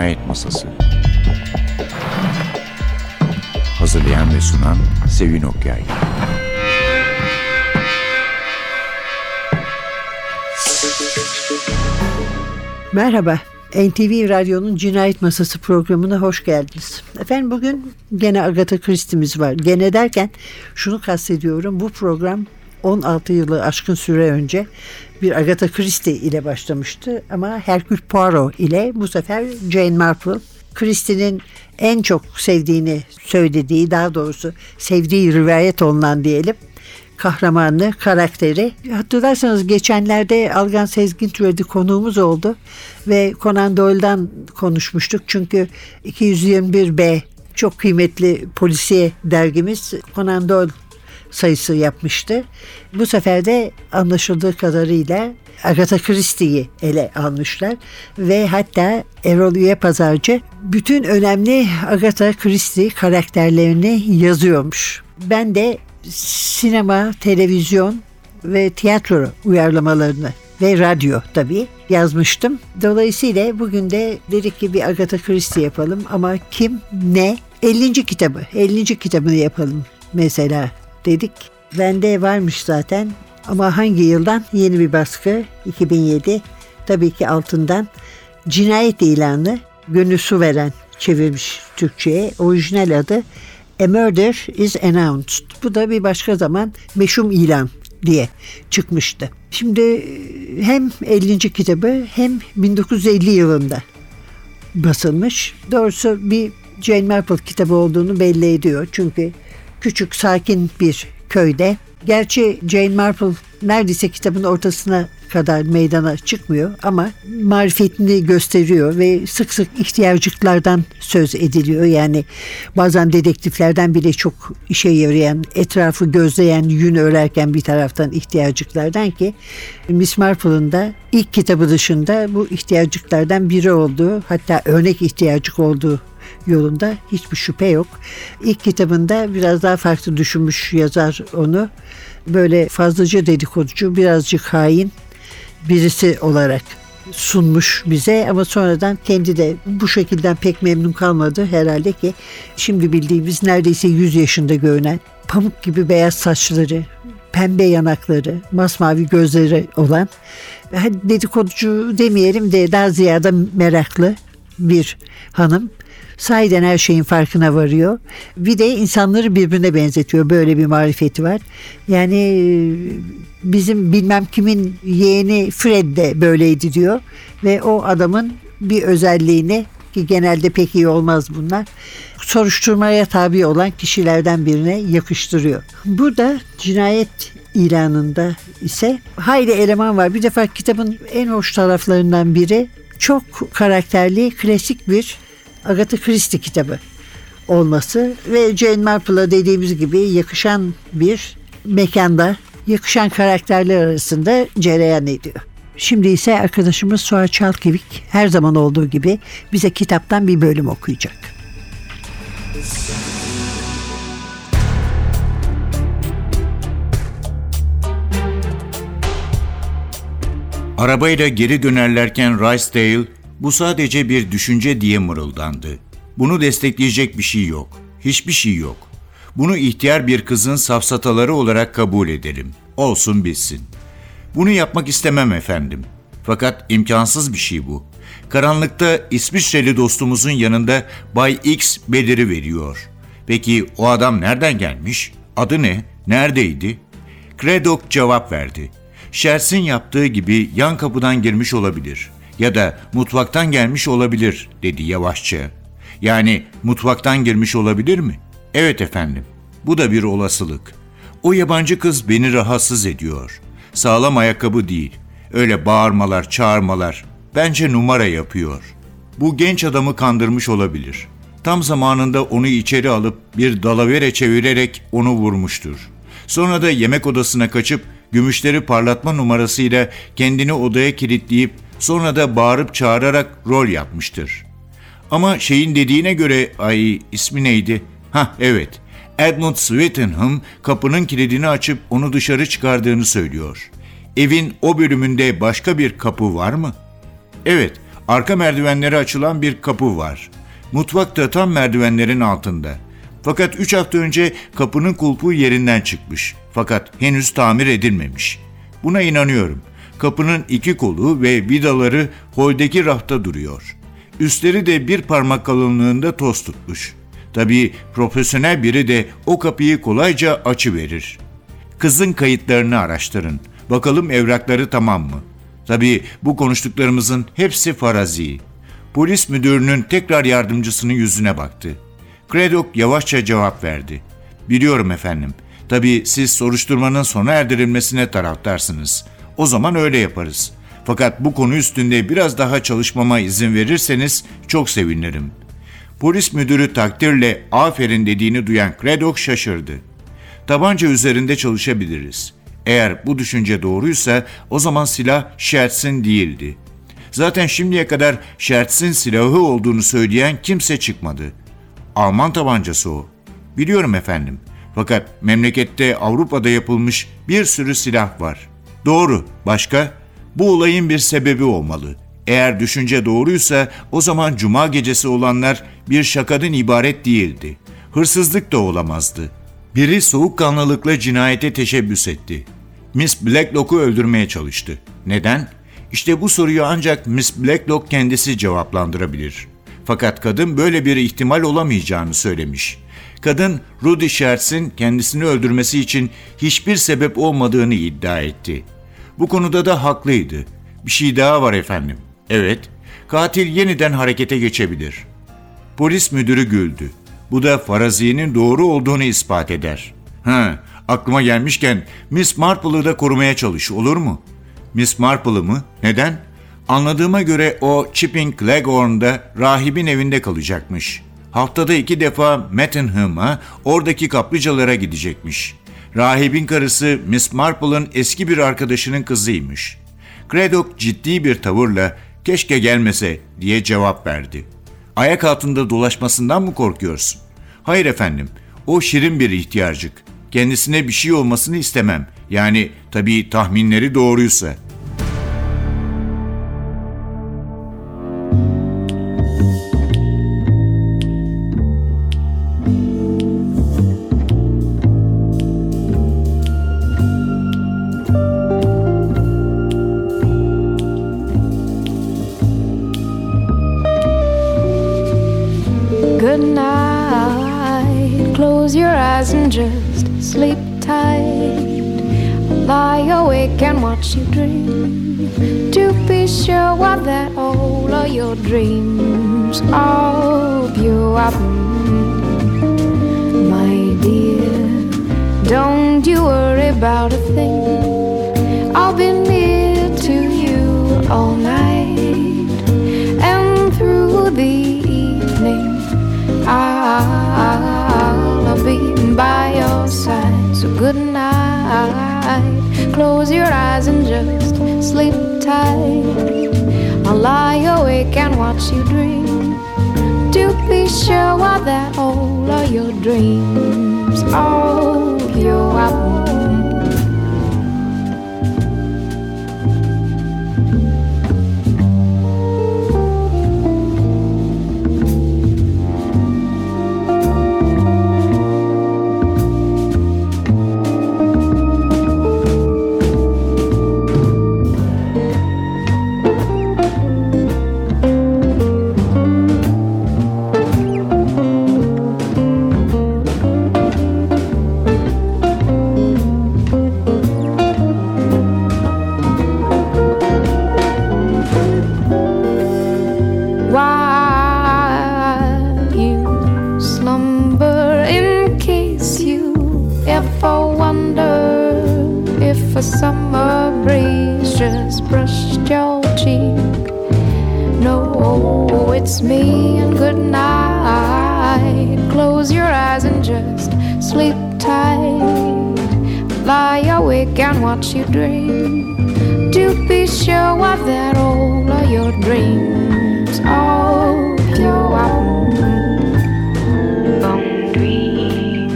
Cinayet Masası Hazırlayan ve sunan Sevin Okyay Merhaba, NTV Radyo'nun Cinayet Masası programına hoş geldiniz. Efendim bugün gene Agatha Christie'miz var. Gene derken şunu kastediyorum. Bu program 16 yılı aşkın süre önce bir Agatha Christie ile başlamıştı. Ama Hercule Poirot ile bu sefer Jane Marple Christie'nin en çok sevdiğini söylediği, daha doğrusu sevdiği rivayet olunan diyelim kahramanı, karakteri. Hatırlarsanız geçenlerde Algan Sezgin Türedi konuğumuz oldu ve Conan Doyle'dan konuşmuştuk. Çünkü 221B çok kıymetli polisiye dergimiz Conan Doyle sayısı yapmıştı. Bu sefer de anlaşıldığı kadarıyla Agatha Christie'yi ele almışlar ve hatta Erol Üye Pazarcı bütün önemli Agatha Christie karakterlerini yazıyormuş. Ben de sinema, televizyon ve tiyatro uyarlamalarını ve radyo tabii yazmıştım. Dolayısıyla bugün de dedik ki bir Agatha Christie yapalım ama kim, ne? 50. kitabı, 50. kitabını yapalım mesela dedik. Bende varmış zaten ama hangi yıldan? Yeni bir baskı 2007. Tabii ki altından cinayet ilanı Gönül Su Veren çevirmiş Türkçe'ye. Orijinal adı A Murder is Announced. Bu da bir başka zaman meşhum ilan diye çıkmıştı. Şimdi hem 50. kitabı hem 1950 yılında basılmış. Doğrusu bir Jane Marple kitabı olduğunu belli ediyor. Çünkü küçük sakin bir köyde. Gerçi Jane Marple neredeyse kitabın ortasına kadar meydana çıkmıyor ama marifetini gösteriyor ve sık sık ihtiyacıklardan söz ediliyor. Yani bazen dedektiflerden bile çok işe yarayan, etrafı gözleyen, yün örerken bir taraftan ihtiyacıklardan ki Miss Marple'ın da ilk kitabı dışında bu ihtiyacıklardan biri olduğu hatta örnek ihtiyacık olduğu yolunda hiçbir şüphe yok. İlk kitabında biraz daha farklı düşünmüş yazar onu. Böyle fazlaca dedikoducu, birazcık hain birisi olarak sunmuş bize ama sonradan kendi de bu şekilden pek memnun kalmadı herhalde ki şimdi bildiğimiz neredeyse 100 yaşında görünen pamuk gibi beyaz saçları, pembe yanakları, masmavi gözleri olan dedikoducu demeyelim de daha ziyade meraklı bir hanım sahiden her şeyin farkına varıyor. Bir de insanları birbirine benzetiyor. Böyle bir marifeti var. Yani bizim bilmem kimin yeğeni Fred de böyleydi diyor. Ve o adamın bir özelliğini ki genelde pek iyi olmaz bunlar. Soruşturmaya tabi olan kişilerden birine yakıştırıyor. Burada cinayet ilanında ise hayli eleman var. Bir defa kitabın en hoş taraflarından biri çok karakterli, klasik bir Agatha Christie kitabı olması ve Jane Marple'a dediğimiz gibi yakışan bir mekanda yakışan karakterler arasında cereyan ediyor. Şimdi ise arkadaşımız Suha Çalkevik her zaman olduğu gibi bize kitaptan bir bölüm okuyacak. Arabayla geri dönerlerken Ricedale bu sadece bir düşünce diye mırıldandı. Bunu destekleyecek bir şey yok. Hiçbir şey yok. Bunu ihtiyar bir kızın safsataları olarak kabul ederim. Olsun bilsin. Bunu yapmak istemem efendim. Fakat imkansız bir şey bu. Karanlıkta İsviçreli dostumuzun yanında Bay X beliri veriyor. Peki o adam nereden gelmiş? Adı ne? Neredeydi? Craddock cevap verdi. Shers'in yaptığı gibi yan kapıdan girmiş olabilir ya da mutfaktan gelmiş olabilir dedi yavaşça. Yani mutfaktan girmiş olabilir mi? Evet efendim. Bu da bir olasılık. O yabancı kız beni rahatsız ediyor. Sağlam ayakkabı değil. Öyle bağırmalar, çağırmalar. Bence numara yapıyor. Bu genç adamı kandırmış olabilir. Tam zamanında onu içeri alıp bir dalavere çevirerek onu vurmuştur. Sonra da yemek odasına kaçıp gümüşleri parlatma numarasıyla kendini odaya kilitleyip sonra da bağırıp çağırarak rol yapmıştır. Ama şeyin dediğine göre ay ismi neydi? Ha evet. Edmund Swettenham kapının kilidini açıp onu dışarı çıkardığını söylüyor. Evin o bölümünde başka bir kapı var mı? Evet Arka merdivenlere açılan bir kapı var. Mutfak da tam merdivenlerin altında. Fakat 3 hafta önce kapının kulpu yerinden çıkmış. Fakat henüz tamir edilmemiş. Buna inanıyorum. Kapının iki kolu ve vidaları holdeki rafta duruyor. Üstleri de bir parmak kalınlığında toz tutmuş. Tabii profesyonel biri de o kapıyı kolayca açıverir. Kızın kayıtlarını araştırın. Bakalım evrakları tamam mı? Tabii bu konuştuklarımızın hepsi farazi. Polis müdürünün tekrar yardımcısının yüzüne baktı. Craddock yavaşça cevap verdi. Biliyorum efendim. Tabii siz soruşturmanın sona erdirilmesine taraftarsınız. O zaman öyle yaparız. Fakat bu konu üstünde biraz daha çalışmama izin verirseniz çok sevinirim. Polis müdürü takdirle aferin dediğini duyan Craddock şaşırdı. Tabanca üzerinde çalışabiliriz. Eğer bu düşünce doğruysa o zaman silah Schertz'in değildi. Zaten şimdiye kadar Schertz'in silahı olduğunu söyleyen kimse çıkmadı. Alman tabancası o. Biliyorum efendim. Fakat memlekette Avrupa'da yapılmış bir sürü silah var. Doğru. Başka? Bu olayın bir sebebi olmalı. Eğer düşünce doğruysa o zaman cuma gecesi olanlar bir şakadan ibaret değildi. Hırsızlık da olamazdı. Biri soğukkanlılıkla cinayete teşebbüs etti. Miss Blacklock'u öldürmeye çalıştı. Neden? İşte bu soruyu ancak Miss Blacklock kendisi cevaplandırabilir. Fakat kadın böyle bir ihtimal olamayacağını söylemiş. Kadın Rudy Schertz'in kendisini öldürmesi için hiçbir sebep olmadığını iddia etti. Bu konuda da haklıydı. Bir şey daha var efendim. Evet, katil yeniden harekete geçebilir. Polis müdürü güldü. Bu da faraziyenin doğru olduğunu ispat eder. Ha, aklıma gelmişken Miss Marple'ı da korumaya çalış olur mu? Miss Marple'ı mı? Neden? Anladığıma göre o Chipping Leghorn'da rahibin evinde kalacakmış. Haftada iki defa Mettenham'a, oradaki kaplıcalara gidecekmiş. Rahibin karısı Miss Marple'ın eski bir arkadaşının kızıymış. Craddock ciddi bir tavırla keşke gelmese diye cevap verdi. Ayak altında dolaşmasından mı korkuyorsun? Hayır efendim, o şirin bir ihtiyarcık. Kendisine bir şey olmasını istemem. Yani tabii tahminleri doğruysa.'' Close your eyes and just sleep tight. Lie awake and watch you dream. To be sure what that all of your dreams of you are. My dear, don't you worry about a thing. I'll be near I'll be by your side. So good night. Close your eyes and just sleep tight. I'll lie awake and watch you dream. To be sure what that all of your dreams a summer breeze just brushed your cheek. No it's me and good night. Close your eyes and just sleep tight. Lie awake and watch you dream. To be sure of that all of your dreams. Of you are. Bonne nuit,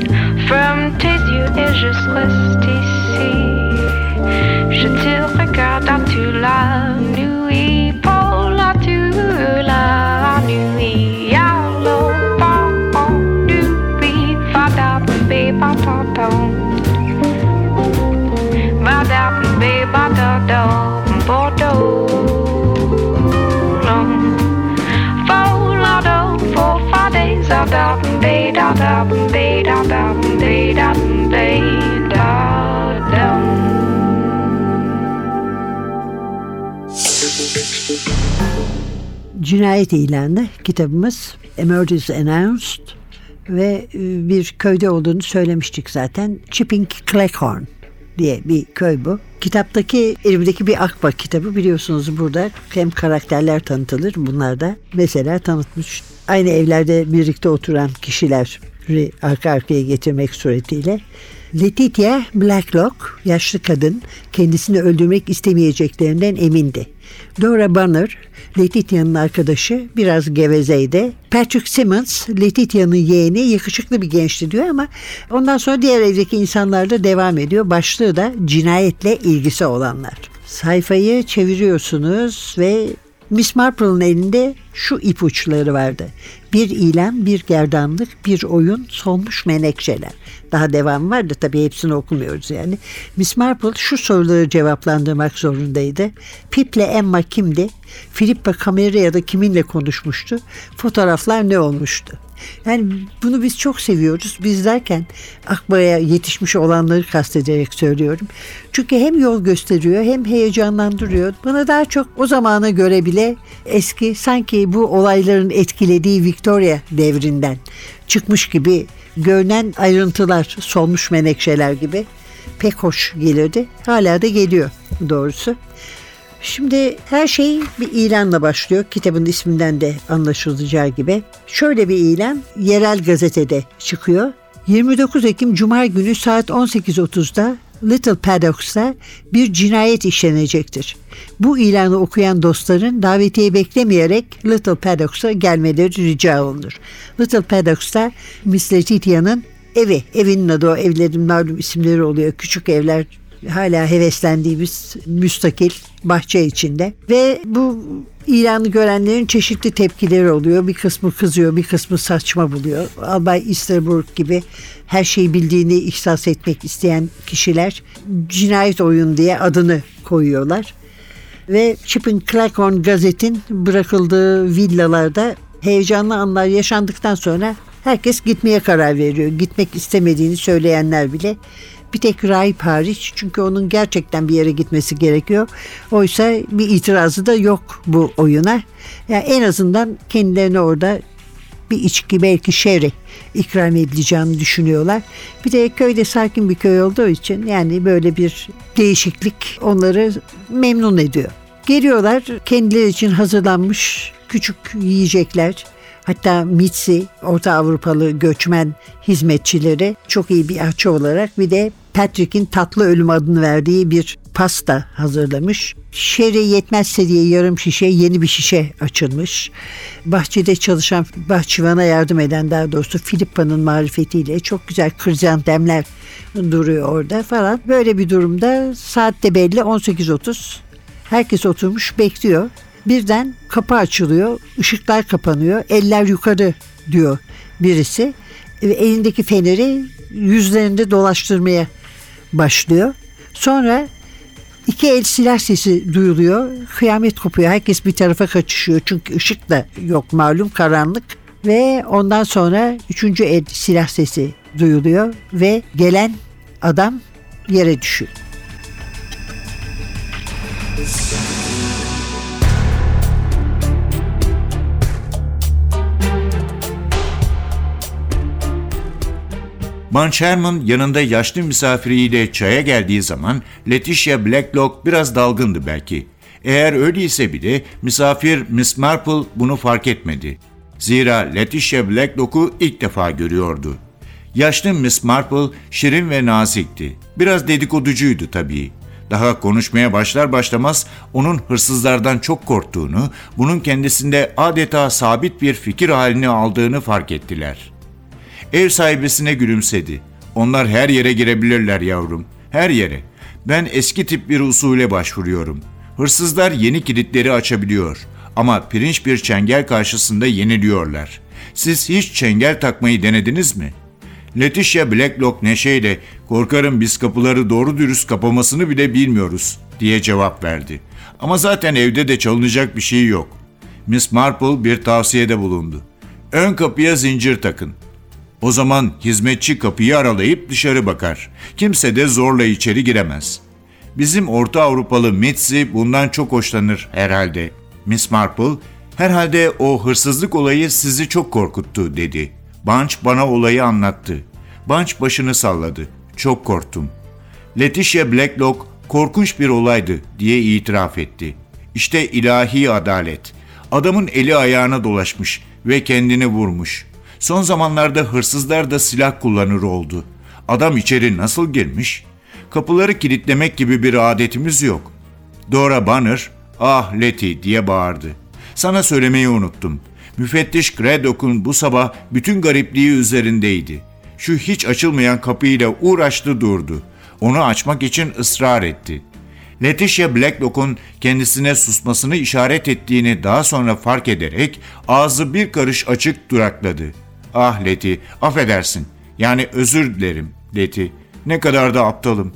ferme tes yeux et reste life Cinayet ilanı kitabımız Emergency Announced ve e, bir köyde olduğunu söylemiştik zaten. Chipping Cleghorn diye bir köy bu. Kitaptaki elimdeki bir Akba kitabı biliyorsunuz burada hem karakterler tanıtılır bunlar da mesela tanıtmış. Aynı evlerde birlikte oturan kişileri arka arkaya getirmek suretiyle Letitia Blacklock, yaşlı kadın, kendisini öldürmek istemeyeceklerinden emindi. Dora Banner, Letitia'nın arkadaşı, biraz gevezeydi. Patrick Simmons, Letitia'nın yeğeni, yakışıklı bir gençti diyor ama ondan sonra diğer evdeki insanlar da devam ediyor. Başlığı da cinayetle ilgisi olanlar. Sayfayı çeviriyorsunuz ve Miss Marple'ın elinde şu ipuçları vardı. Bir ilan, bir gerdanlık, bir oyun, solmuş menekşeler. Daha devam vardı tabii hepsini okumuyoruz yani. Miss Marple şu soruları cevaplandırmak zorundaydı. Pip'le Emma kimdi? Filippa kameraya da kiminle konuşmuştu? Fotoğraflar ne olmuştu? Yani bunu biz çok seviyoruz. Biz derken Akbay'a yetişmiş olanları kastederek söylüyorum. Çünkü hem yol gösteriyor hem heyecanlandırıyor. Bana daha çok o zamana göre bile eski sanki bu olayların etkilediği Victoria devrinden çıkmış gibi görünen ayrıntılar solmuş menekşeler gibi pek hoş gelirdi. Hala da geliyor doğrusu. Şimdi her şey bir ilanla başlıyor. Kitabın isminden de anlaşılacağı gibi. Şöyle bir ilan yerel gazetede çıkıyor. 29 Ekim Cuma günü saat 18.30'da Little Paddocks'ta bir cinayet işlenecektir. Bu ilanı okuyan dostların davetiye beklemeyerek Little Paddocks'a gelmeleri rica olunur. Little Paddocks'ta Miss Letitia'nın evi, evinin adı o evlerin malum isimleri oluyor. Küçük evler hala heveslendiğimiz müstakil bahçe içinde ve bu ilanı görenlerin çeşitli tepkileri oluyor. Bir kısmı kızıyor, bir kısmı saçma buluyor. Albay Easterbrook gibi her şeyi bildiğini ihsas etmek isteyen kişiler cinayet oyun diye adını koyuyorlar. Ve Chip'in Claghorn gazetin bırakıldığı villalarda heyecanlı anlar yaşandıktan sonra herkes gitmeye karar veriyor. Gitmek istemediğini söyleyenler bile bir tek rahip hariç çünkü onun gerçekten bir yere gitmesi gerekiyor. Oysa bir itirazı da yok bu oyuna. Yani en azından kendilerine orada bir içki belki şere ikram edileceğini düşünüyorlar. Bir de köyde sakin bir köy olduğu için yani böyle bir değişiklik onları memnun ediyor. Geliyorlar kendileri için hazırlanmış küçük yiyecekler, Hatta Mitsi, Orta Avrupalı göçmen hizmetçileri çok iyi bir ahçı olarak bir de Patrick'in tatlı ölüm adını verdiği bir pasta hazırlamış. Şeri yetmezse diye yarım şişe yeni bir şişe açılmış. Bahçede çalışan bahçıvana yardım eden daha doğrusu Filippa'nın marifetiyle çok güzel krizantemler duruyor orada falan. Böyle bir durumda saat de belli 18.30. Herkes oturmuş bekliyor. Birden kapı açılıyor, ışıklar kapanıyor, eller yukarı diyor birisi. Ve elindeki feneri yüzlerinde dolaştırmaya başlıyor. Sonra iki el silah sesi duyuluyor. Kıyamet kopuyor. Herkes bir tarafa kaçışıyor. Çünkü ışık da yok malum karanlık. Ve ondan sonra üçüncü el silah sesi duyuluyor. Ve gelen adam yere düşüyor. Ban Sherman yanında yaşlı misafiriyle çaya geldiği zaman Letitia Blacklock biraz dalgındı belki. Eğer öyleyse bile misafir Miss Marple bunu fark etmedi. Zira Letitia Blacklock'u ilk defa görüyordu. Yaşlı Miss Marple şirin ve nazikti. Biraz dedikoducuydu tabii. Daha konuşmaya başlar başlamaz onun hırsızlardan çok korktuğunu, bunun kendisinde adeta sabit bir fikir halini aldığını fark ettiler.'' Ev sahibesine gülümsedi. Onlar her yere girebilirler yavrum. Her yere. Ben eski tip bir usule başvuruyorum. Hırsızlar yeni kilitleri açabiliyor. Ama pirinç bir çengel karşısında yeniliyorlar. Siz hiç çengel takmayı denediniz mi? Letitia Blacklock neşeyle korkarım biz kapıları doğru dürüst kapamasını bile bilmiyoruz diye cevap verdi. Ama zaten evde de çalınacak bir şey yok. Miss Marple bir tavsiyede bulundu. Ön kapıya zincir takın. O zaman hizmetçi kapıyı aralayıp dışarı bakar. Kimse de zorla içeri giremez. Bizim Orta Avrupalı Mitzi bundan çok hoşlanır herhalde. Miss Marple, Herhalde o hırsızlık olayı sizi çok korkuttu dedi. Bunch bana olayı anlattı. Bunch başını salladı. Çok korktum. Letitia Blacklock korkunç bir olaydı diye itiraf etti. İşte ilahi adalet. Adamın eli ayağına dolaşmış ve kendini vurmuş. Son zamanlarda hırsızlar da silah kullanır oldu. Adam içeri nasıl girmiş? Kapıları kilitlemek gibi bir adetimiz yok. Dora Banner, ah Letty diye bağırdı. Sana söylemeyi unuttum. Müfettiş Craddock'un bu sabah bütün garipliği üzerindeydi. Şu hiç açılmayan kapıyla uğraştı durdu. Onu açmak için ısrar etti. Letitia Blacklock'un kendisine susmasını işaret ettiğini daha sonra fark ederek ağzı bir karış açık durakladı. Ah Leti, affedersin. Yani özür dilerim Leti. Ne kadar da aptalım.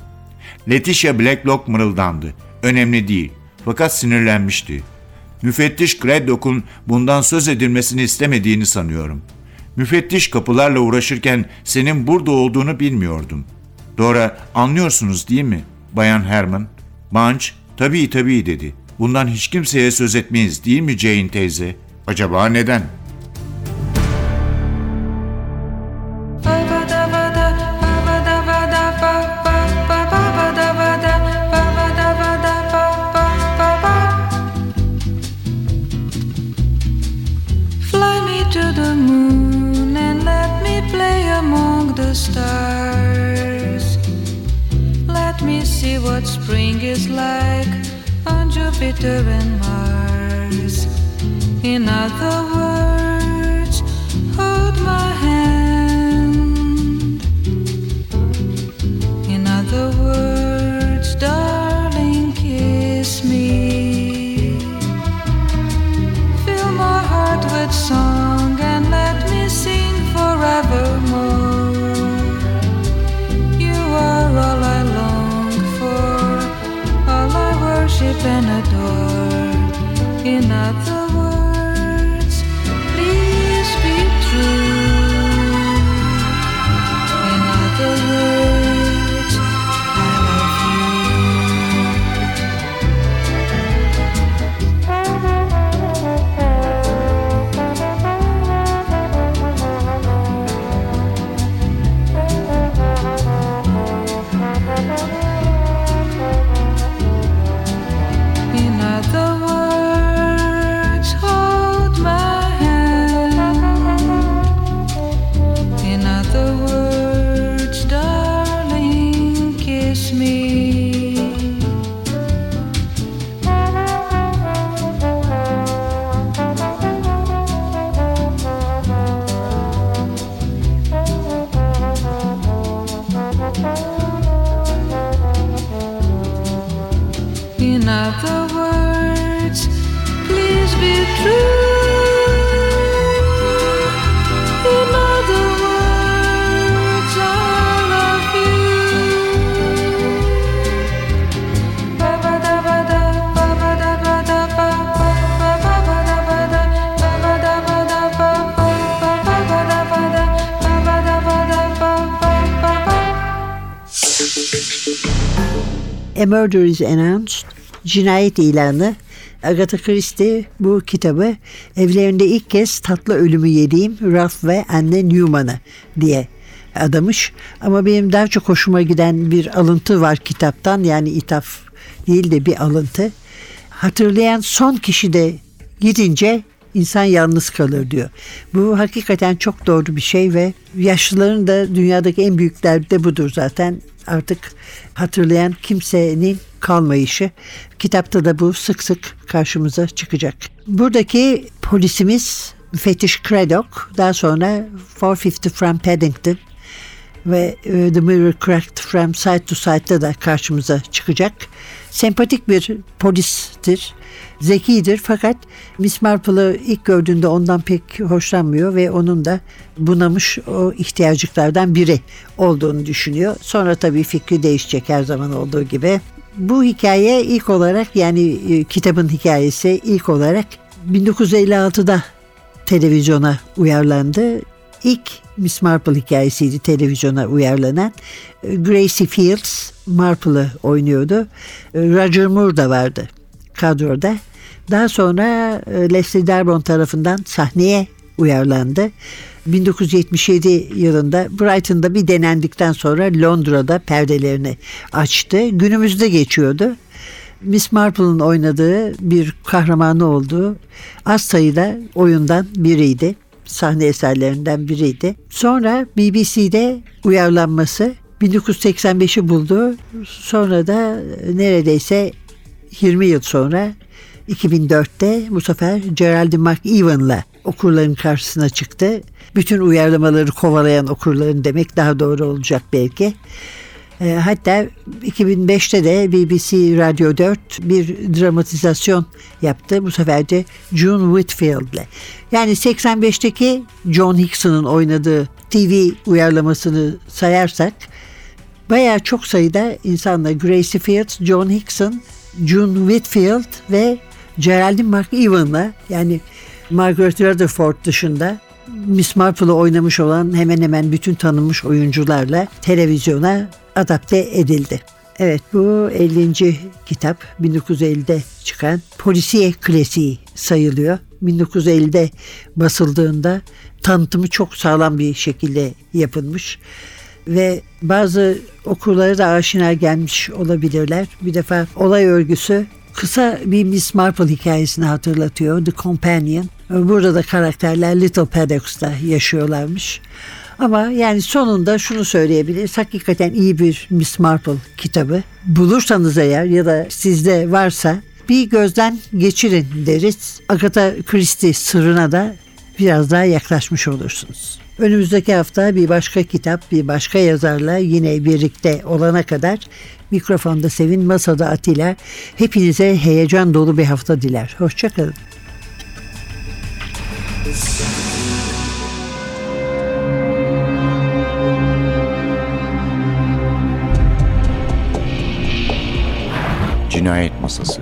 Letitia Blacklock mırıldandı. Önemli değil. Fakat sinirlenmişti. Müfettiş Craddock'un bundan söz edilmesini istemediğini sanıyorum. Müfettiş kapılarla uğraşırken senin burada olduğunu bilmiyordum. Dora anlıyorsunuz değil mi Bayan Herman? Bunch tabii tabii dedi. Bundan hiç kimseye söz etmeyiz değil mi Jane teyze? Acaba neden? Jupiter and Mars. In other words, other words, please be true. In other words, I love you. Ba ba da ba da, ba ba da ba da ba, ba ba ba da ba da, ba ba da ba da ba, ba ba ba da ba da, ba ba da ba da ba. A Murder is Announced, cinayet ilanı. Agatha Christie bu kitabı evlerinde ilk kez tatlı ölümü yediğim Ralph ve anne Newman'ı diye adamış. Ama benim daha çok hoşuma giden bir alıntı var kitaptan yani ithaf değil de bir alıntı. Hatırlayan son kişi de gidince insan yalnız kalır diyor. Bu hakikaten çok doğru bir şey ve yaşlıların da dünyadaki en büyük derdi de budur zaten. Artık hatırlayan kimsenin kalmayışı. Kitapta da bu sık sık karşımıza çıkacak. Buradaki polisimiz müfettiş Craddock, daha sonra 450 from Paddington ve e, The Mirror Cracked From Side to Side'da da karşımıza çıkacak. Sempatik bir polistir, zekidir fakat Miss Marple'ı ilk gördüğünde ondan pek hoşlanmıyor ve onun da bunamış o ihtiyacıklardan biri olduğunu düşünüyor. Sonra tabii fikri değişecek her zaman olduğu gibi. Bu hikaye ilk olarak yani e, kitabın hikayesi ilk olarak 1956'da televizyona uyarlandı. İlk Miss Marple hikayesiydi televizyona uyarlanan. E, Gracie Fields Marple'ı oynuyordu. E, Roger Moore da vardı kadroda. Daha sonra Leslie Darbon tarafından sahneye uyarlandı. 1977 yılında Brighton'da bir denendikten sonra Londra'da perdelerini açtı. Günümüzde geçiyordu. Miss Marple'ın oynadığı bir kahramanı olduğu az sayıda oyundan biriydi. Sahne eserlerinden biriydi. Sonra BBC'de uyarlanması 1985'i buldu. Sonra da neredeyse 20 yıl sonra 2004'te bu sefer Geraldine McEwan'la okurların karşısına çıktı. Bütün uyarlamaları kovalayan okurların demek daha doğru olacak belki. E, hatta 2005'te de BBC Radyo 4 bir dramatizasyon yaptı. Bu sefer de June Whitfield'le. Yani 85'teki John Hickson'ın oynadığı TV uyarlamasını sayarsak bayağı çok sayıda insanla Gracie Fields, John Hickson, June Whitfield ve Geraldine McEwan'la yani Margaret Rutherford dışında Miss Marple'ı oynamış olan hemen hemen bütün tanınmış oyuncularla televizyona adapte edildi. Evet bu 50. kitap 1950'de çıkan polisiye klasiği sayılıyor. 1950'de basıldığında tanıtımı çok sağlam bir şekilde yapılmış ve bazı okurlara da aşina gelmiş olabilirler. Bir defa olay örgüsü kısa bir Miss Marple hikayesini hatırlatıyor. The Companion. Burada da karakterler Little Paddocks'ta yaşıyorlarmış. Ama yani sonunda şunu söyleyebiliriz. Hakikaten iyi bir Miss Marple kitabı. Bulursanız eğer ya da sizde varsa bir gözden geçirin deriz. Agatha Christie sırrına da biraz daha yaklaşmış olursunuz. Önümüzdeki hafta bir başka kitap, bir başka yazarla yine birlikte olana kadar mikrofonda Sevin, masada Atilla. Hepinize heyecan dolu bir hafta diler. Hoşçakalın. Cinayet Masası